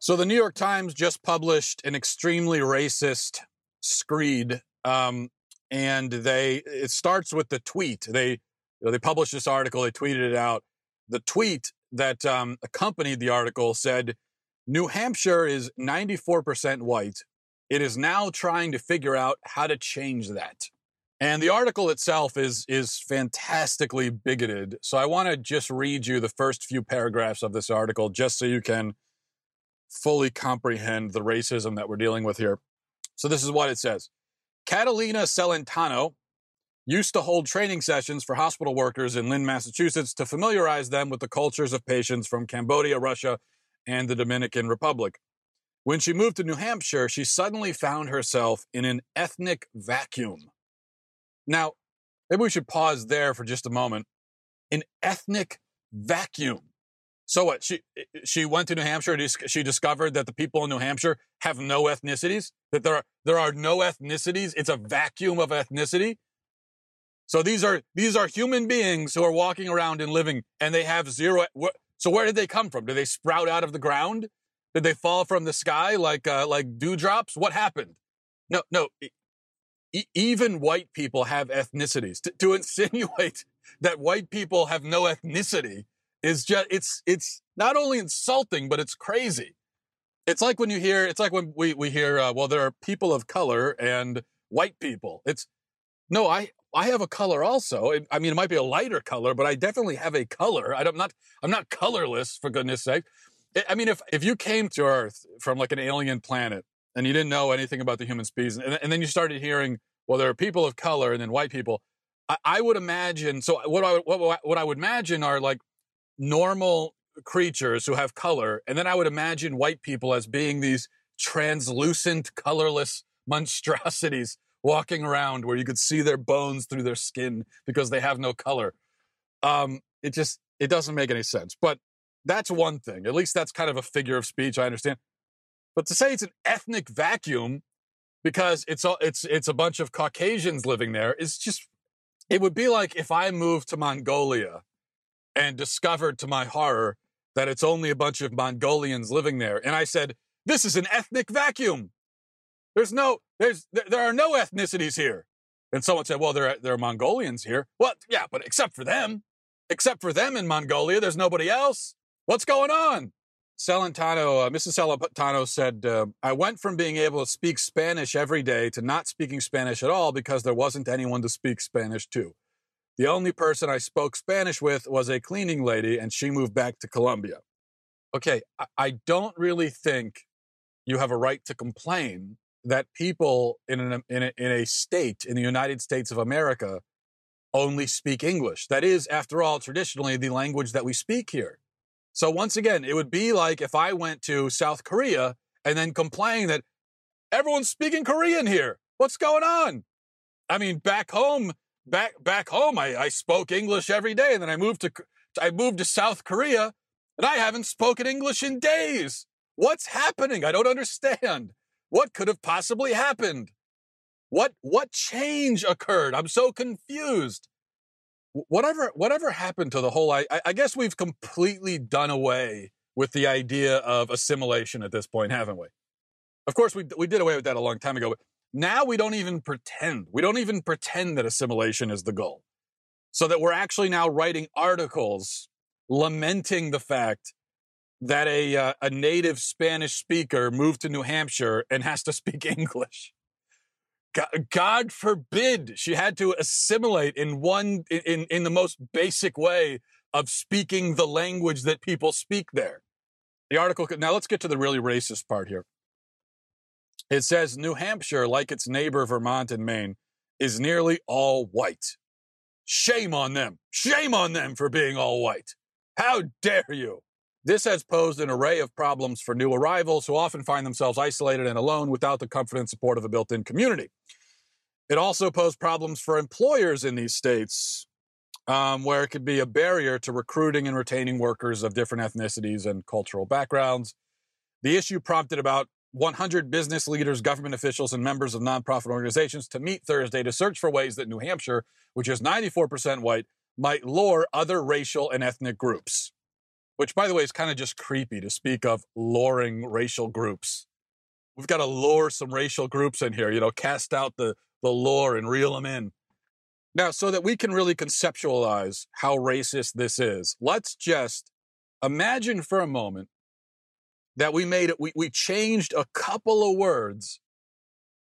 So the New York Times just published an extremely racist screed, um, and they it starts with the tweet. They you know, they published this article. They tweeted it out. The tweet that um, accompanied the article said, "New Hampshire is 94% white. It is now trying to figure out how to change that." And the article itself is is fantastically bigoted. So I want to just read you the first few paragraphs of this article just so you can fully comprehend the racism that we're dealing with here. So this is what it says. Catalina Celentano used to hold training sessions for hospital workers in Lynn, Massachusetts to familiarize them with the cultures of patients from Cambodia, Russia, and the Dominican Republic. When she moved to New Hampshire, she suddenly found herself in an ethnic vacuum. Now, maybe we should pause there for just a moment. An ethnic vacuum. So what? She she went to New Hampshire. And she discovered that the people in New Hampshire have no ethnicities. That there are there are no ethnicities. It's a vacuum of ethnicity. So these are these are human beings who are walking around and living, and they have zero. So where did they come from? Did they sprout out of the ground? Did they fall from the sky like uh, like dewdrops? What happened? No, no. E- even white people have ethnicities. T- to insinuate that white people have no ethnicity is just it's it's not only insulting but it's crazy. It's like when you hear it's like when we we hear uh, well there are people of color and white people. It's no i i have a color also. I mean it might be a lighter color but i definitely have a color. I'm not i'm not colorless for goodness sake. I mean if if you came to earth from like an alien planet and you didn't know anything about the human species and, and then you started hearing well there are people of color and then white people I, would imagine so what I what, what I would imagine are like normal creatures who have color. And then I would imagine white people as being these translucent, colorless monstrosities walking around where you could see their bones through their skin because they have no color. Um, it just, it doesn't make any sense. But that's one thing. At least that's kind of a figure of speech. I understand. But to say it's an ethnic vacuum because it's all it's it's a bunch of Caucasians living there is just it would be like if I moved to Mongolia and discovered to my horror that it's only a bunch of Mongolians living there. And I said, this is an ethnic vacuum. There's no, there's, there are no ethnicities here. And someone said, well, there are, there are Mongolians here. Well, yeah, but except for them, except for them in Mongolia, there's nobody else. What's going on? Celentano, uh, Mrs. Celentano said, uh, I went from being able to speak Spanish every day to not speaking Spanish at all because there wasn't anyone to speak Spanish to. The only person I spoke Spanish with was a cleaning lady, and she moved back to Colombia. Okay, I don't really think you have a right to complain that people in, an, in, a, in a state in the United States of America only speak English. That is, after all, traditionally the language that we speak here. So once again, it would be like if I went to South Korea and then complain that everyone's speaking Korean here. What's going on? I mean, back home, back back home, I, I spoke English every day, and then I moved to I moved to South Korea, and I haven't spoken English in days. What's happening? I don't understand. What could have possibly happened? What what change occurred? I'm so confused. Whatever whatever happened to the whole I I guess we've completely done away with the idea of assimilation at this point, haven't we? Of course, we we did away with that a long time ago. Now we don't even pretend. We don't even pretend that assimilation is the goal. So that we're actually now writing articles lamenting the fact that a, uh, a native Spanish speaker moved to New Hampshire and has to speak English. God, God forbid she had to assimilate in one in, in the most basic way of speaking the language that people speak there. The article now let's get to the really racist part here. It says New Hampshire, like its neighbor Vermont and Maine, is nearly all white. Shame on them. Shame on them for being all white. How dare you? This has posed an array of problems for new arrivals who often find themselves isolated and alone without the comfort and support of a built in community. It also posed problems for employers in these states, um, where it could be a barrier to recruiting and retaining workers of different ethnicities and cultural backgrounds. The issue prompted about 100 business leaders, government officials, and members of nonprofit organizations to meet Thursday to search for ways that New Hampshire, which is 94% white, might lure other racial and ethnic groups. which by the way is kind of just creepy to speak of luring racial groups. We've got to lure some racial groups in here, you know, cast out the, the lure and reel them in. Now, so that we can really conceptualize how racist this is, let's just imagine for a moment that we made it, we, we changed a couple of words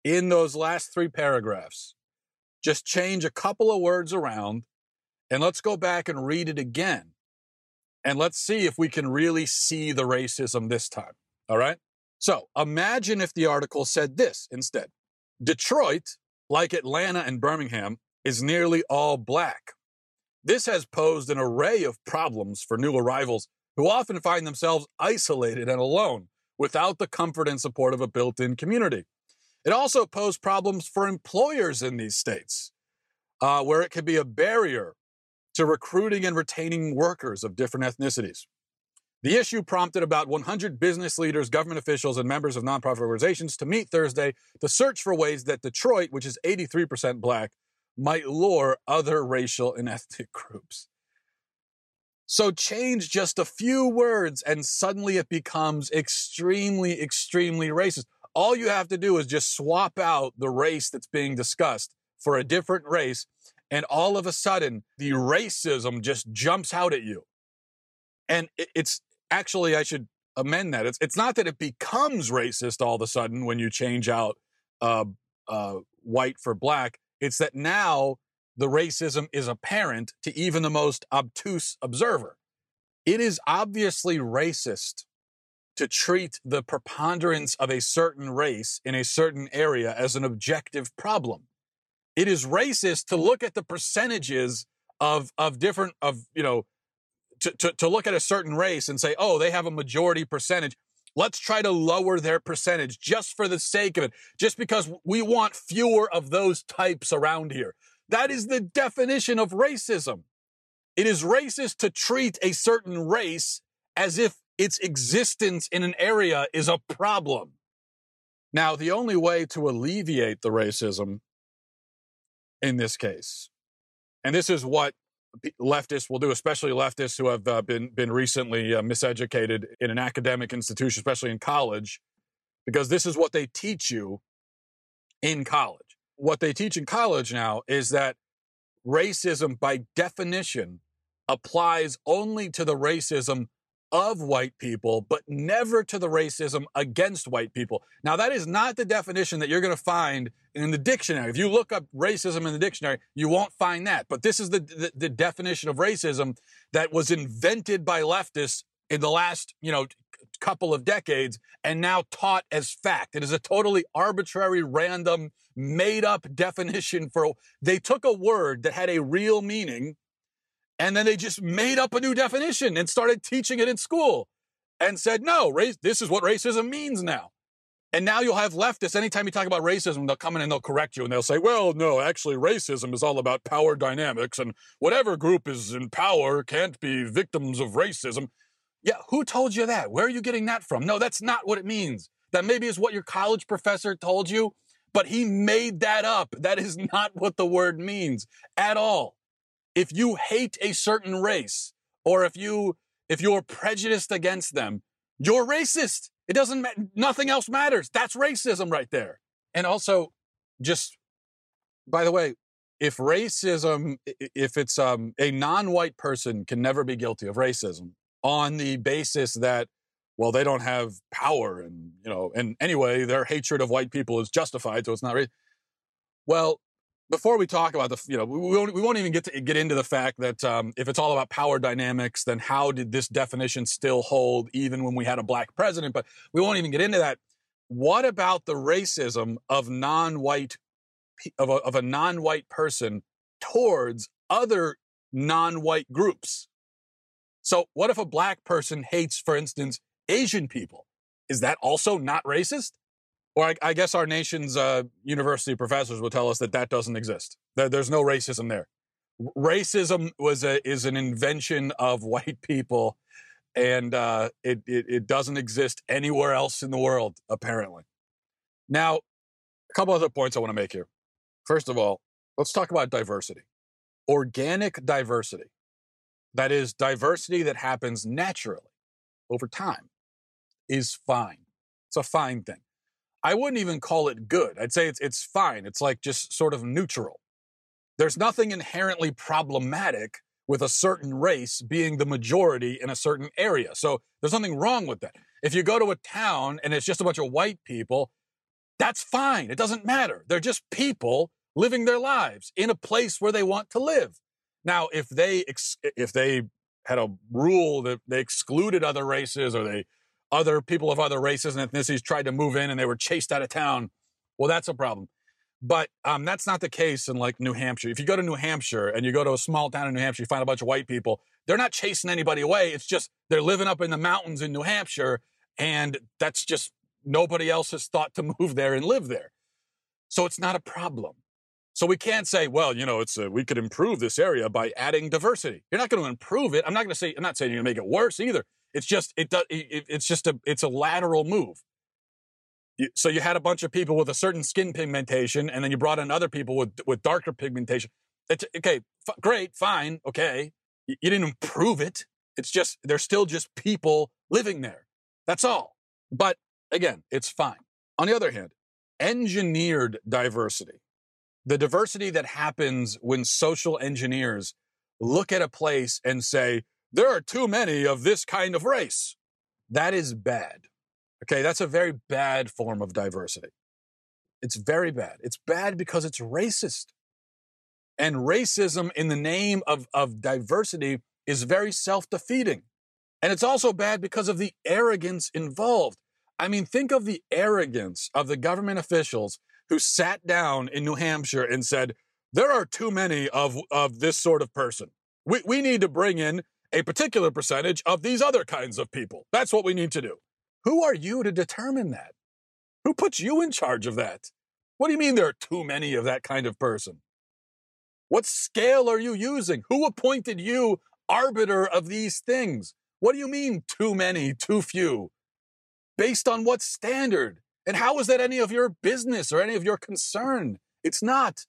in those last three paragraphs. Just change a couple of words around and let's go back and read it again. And let's see if we can really see the racism this time. All right. So imagine if the article said this instead Detroit, like Atlanta and Birmingham, is nearly all black. This has posed an array of problems for new arrivals who often find themselves isolated and alone without the comfort and support of a built in community. It also posed problems for employers in these states, uh, where it could be a barrier to recruiting and retaining workers of different ethnicities. The issue prompted about 100 business leaders, government officials, and members of nonprofit organizations to meet Thursday to search for ways that Detroit, which is 83% black, might lure other racial and ethnic groups. So change just a few words and suddenly it becomes extremely, extremely racist. All you have to do is just swap out the race that's being discussed for a different race. And all of a sudden, the racism just jumps out at you. And it's actually, I should amend that. It's, it's not that it becomes racist all of a sudden when you change out uh, uh, white for black. It's that now the racism is apparent to even the most obtuse observer. It is obviously racist to treat the preponderance of a certain race in a certain area as an objective problem. It is racist to look at the percentages of, of different, of, you know, to, to, to look at a certain race and say, oh, they have a majority percentage. Let's try to lower their percentage just for the sake of it, just because we want fewer of those types around here. That is the definition of racism. It is racist to treat a certain race as if its existence in an area is a problem. Now, the only way to alleviate the racism in this case, and this is what leftists will do, especially leftists who have uh, been been recently uh, miseducated in an academic institution, especially in college, because this is what they teach you in college what they teach in college now is that racism, by definition, applies only to the racism of white people, but never to the racism against white people. Now, that is not the definition that you're going to find in the dictionary. If you look up racism in the dictionary, you won't find that. But this is the, the, the definition of racism that was invented by leftists in the last, you know, couple of decades and now taught as fact. It is a totally arbitrary, random, made up definition for, they took a word that had a real meaning and then they just made up a new definition and started teaching it in school and said, no, race, this is what racism means now. And now you'll have leftists, anytime you talk about racism, they'll come in and they'll correct you and they'll say, well, no, actually, racism is all about power dynamics and whatever group is in power can't be victims of racism. Yeah, who told you that? Where are you getting that from? No, that's not what it means. That maybe is what your college professor told you, but he made that up. That is not what the word means at all. If you hate a certain race or if you if you're prejudiced against them, you're racist. It doesn't matter. Nothing else matters. That's racism right there. And also just by the way, if racism if it's um, a non-white person can never be guilty of racism on the basis that well they don't have power and you know and anyway their hatred of white people is justified so it's not right well before we talk about the you know we won't, we won't even get to get into the fact that um, if it's all about power dynamics then how did this definition still hold even when we had a black president? But we won't even get into that. What about the racism of non-white of a, of a non-white person towards other non-white groups so, what if a black person hates, for instance, Asian people? Is that also not racist? Or I, I guess our nation's uh, university professors will tell us that that doesn't exist. There's no racism there. Racism was a, is an invention of white people, and uh, it, it, it doesn't exist anywhere else in the world, apparently. Now, a couple other points I want to make here. First of all, let's talk about diversity. Organic diversity that is, diversity that happens naturally over time, is fine. It's a fine thing. I wouldn't even call it good. I'd say it's, it's fine. It's like just sort of neutral. There's nothing inherently problematic with a certain race being the majority in a certain area. So there's nothing wrong with that. If you go to a town and it's just a bunch of white people, that's fine. It doesn't matter. They're just people living their lives in a place where they want to live. Now, if they ex- if they had a rule that they excluded other races or they other people of other races and ethnicities tried to move in and they were chased out of town, well, that's a problem. But um, that's not the case in like New Hampshire. If you go to New Hampshire and you go to a small town in New Hampshire, you find a bunch of white people. They're not chasing anybody away. It's just they're living up in the mountains in New Hampshire, and that's just nobody else has thought to move there and live there. So it's not a problem. So we can't say, well, you know, it's a, we could improve this area by adding diversity. You're not going to improve it. I'm not going to say I'm not saying you're going to make it worse either. It's just it does it, it's just a it's a lateral move. So you had a bunch of people with a certain skin pigmentation, and then you brought in other people with with darker pigmentation. It's okay, f- great, fine, okay. You, you didn't improve it. It's just they're still just people living there. That's all. But again, it's fine. On the other hand, engineered diversity the diversity that happens when social engineers look at a place and say, there are too many of this kind of race. That is bad. Okay, that's a very bad form of diversity. It's very bad. It's bad because it's racist. And racism in the name of, of diversity is very self defeating. And it's also bad because of the arrogance involved. I mean, think of the arrogance of the government officials who sat down in New Hampshire and said, there are too many of, of this sort of person. We, we need to bring in a particular percentage of these other kinds of people. That's what we need to do. Who are you to determine that? Who puts you in charge of that? What do you mean there are too many of that kind of person? What scale are you using? Who appointed you arbiter of these things? What do you mean too many, too few? Based on what standard? And how is that any of your business or any of your concern? It's not.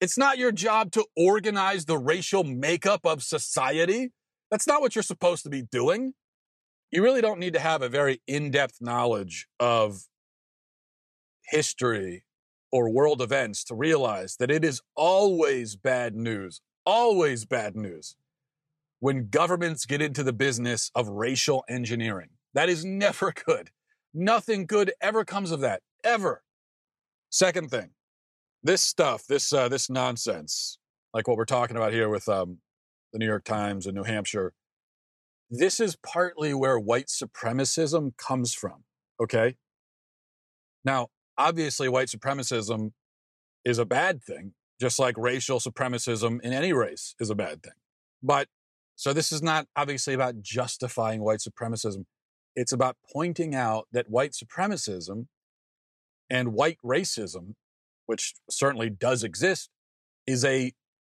It's not your job to organize the racial makeup of society. That's not what you're supposed to be doing. You really don't need to have a very in depth knowledge of history or world events to realize that it is always bad news, always bad news when governments get into the business of racial engineering. That is never good. Nothing good ever comes of that, ever. Second thing, this stuff, this uh, this nonsense, like what we're talking about here with um, the New York Times and New Hampshire, this is partly where white supremacism comes from. Okay. Now, obviously, white supremacism is a bad thing, just like racial supremacism in any race is a bad thing. But so this is not obviously about justifying white supremacism. It's about pointing out that white supremacism and white racism, which certainly does exist, is a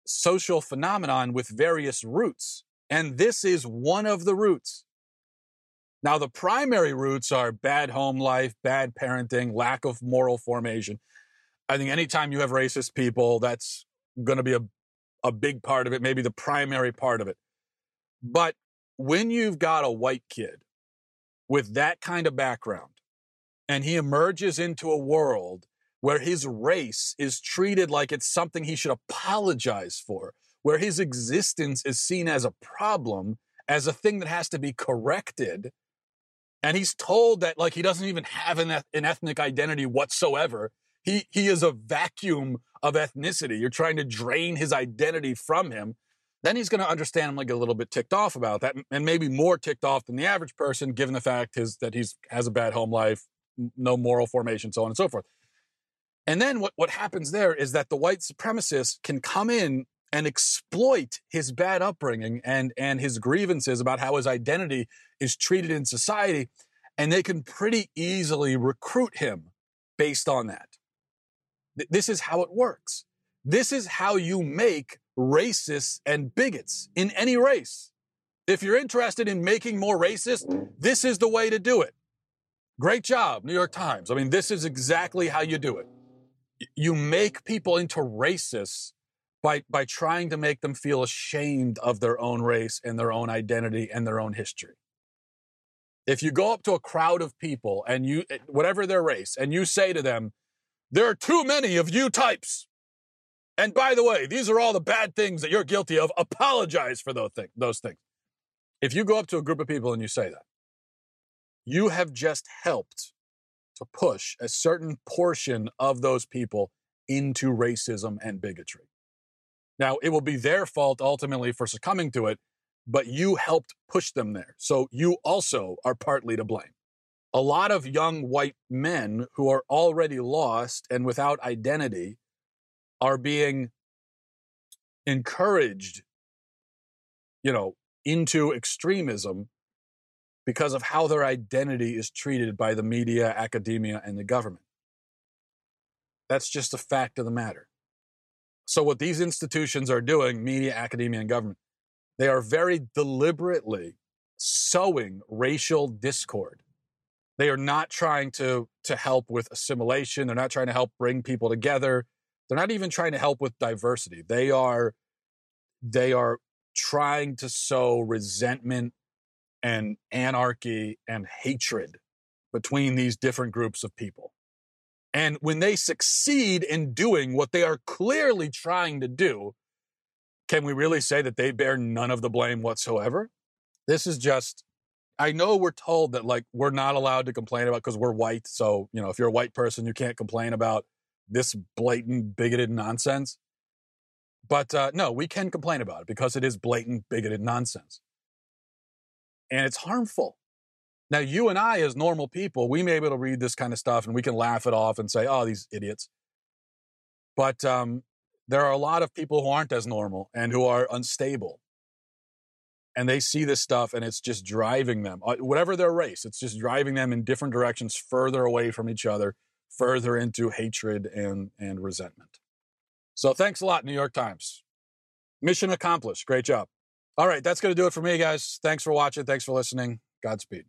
social phenomenon with various roots. And this is one of the roots. Now, the primary roots are bad home life, bad parenting, lack of moral formation. I think anytime you have racist people, that's going to be a, a big part of it, maybe the primary part of it. But when you've got a white kid with that kind of background and he emerges into a world where his race is treated like it's something he should apologize for, where his existence is seen as a problem, as a thing that has to be corrected. And he's told that like he doesn't even have an, an ethnic identity whatsoever. He, he is a vacuum of ethnicity. You're trying to drain his identity from him then he's going to understand I'm like a little bit ticked off about that, and maybe more ticked off than the average person, given the fact his that he's has a bad home life, no moral formation, so on and so forth. And then what, what happens there is that the white supremacist can come in and exploit his bad upbringing and and his grievances about how his identity is treated in society, and they can pretty easily recruit him based on that. This is how it works. This is how you make racists and bigots in any race. If you're interested in making more racist, this is the way to do it. Great job, New York Times. I mean, this is exactly how you do it. You make people into racists by by trying to make them feel ashamed of their own race and their own identity and their own history. If you go up to a crowd of people and you eh, whatever their race and you say to them, "There are too many of you types." And by the way, these are all the bad things that you're guilty of. Apologize for those things. Those things. If you go up to a group of people and you say that, you have just helped to push a certain portion of those people into racism and bigotry. Now, it will be their fault ultimately for succumbing to it, but you helped push them there. So you also are partly to blame. A lot of young white men who are already lost and without identity are being encouraged, you know, into extremism because of how their identity is treated by the media, academia, and the government. That's just a fact of the matter. So, what these institutions are doing, media, academia, and government, they are very deliberately sowing racial discord. They are not trying to, to help with assimilation. They're not trying to help bring people together. They're not even trying to help with diversity. They are, they are trying to sow resentment and anarchy and hatred between these different groups of people. And when they succeed in doing what they are clearly trying to do, can we really say that they bear none of the blame whatsoever? This is just, I know we're told that like we're not allowed to complain about because we're white. So, you know, if you're a white person, you can't complain about this blatant bigoted nonsense. But uh, no, we can complain about it because it is blatant bigoted nonsense. And it's harmful. Now, you and I, as normal people, we may be able to read this kind of stuff and we can laugh it off and say, oh, these idiots. But um, there are a lot of people who aren't as normal and who are unstable. And they see this stuff and it's just driving them, uh, whatever their race, it's just driving them in different directions further away from each other, further into hatred and, and resentment. So thanks a lot, New York Times. Mission accomplished. Great job. All right, that's going to do it for me, guys. Thanks for watching. Thanks for listening. Godspeed.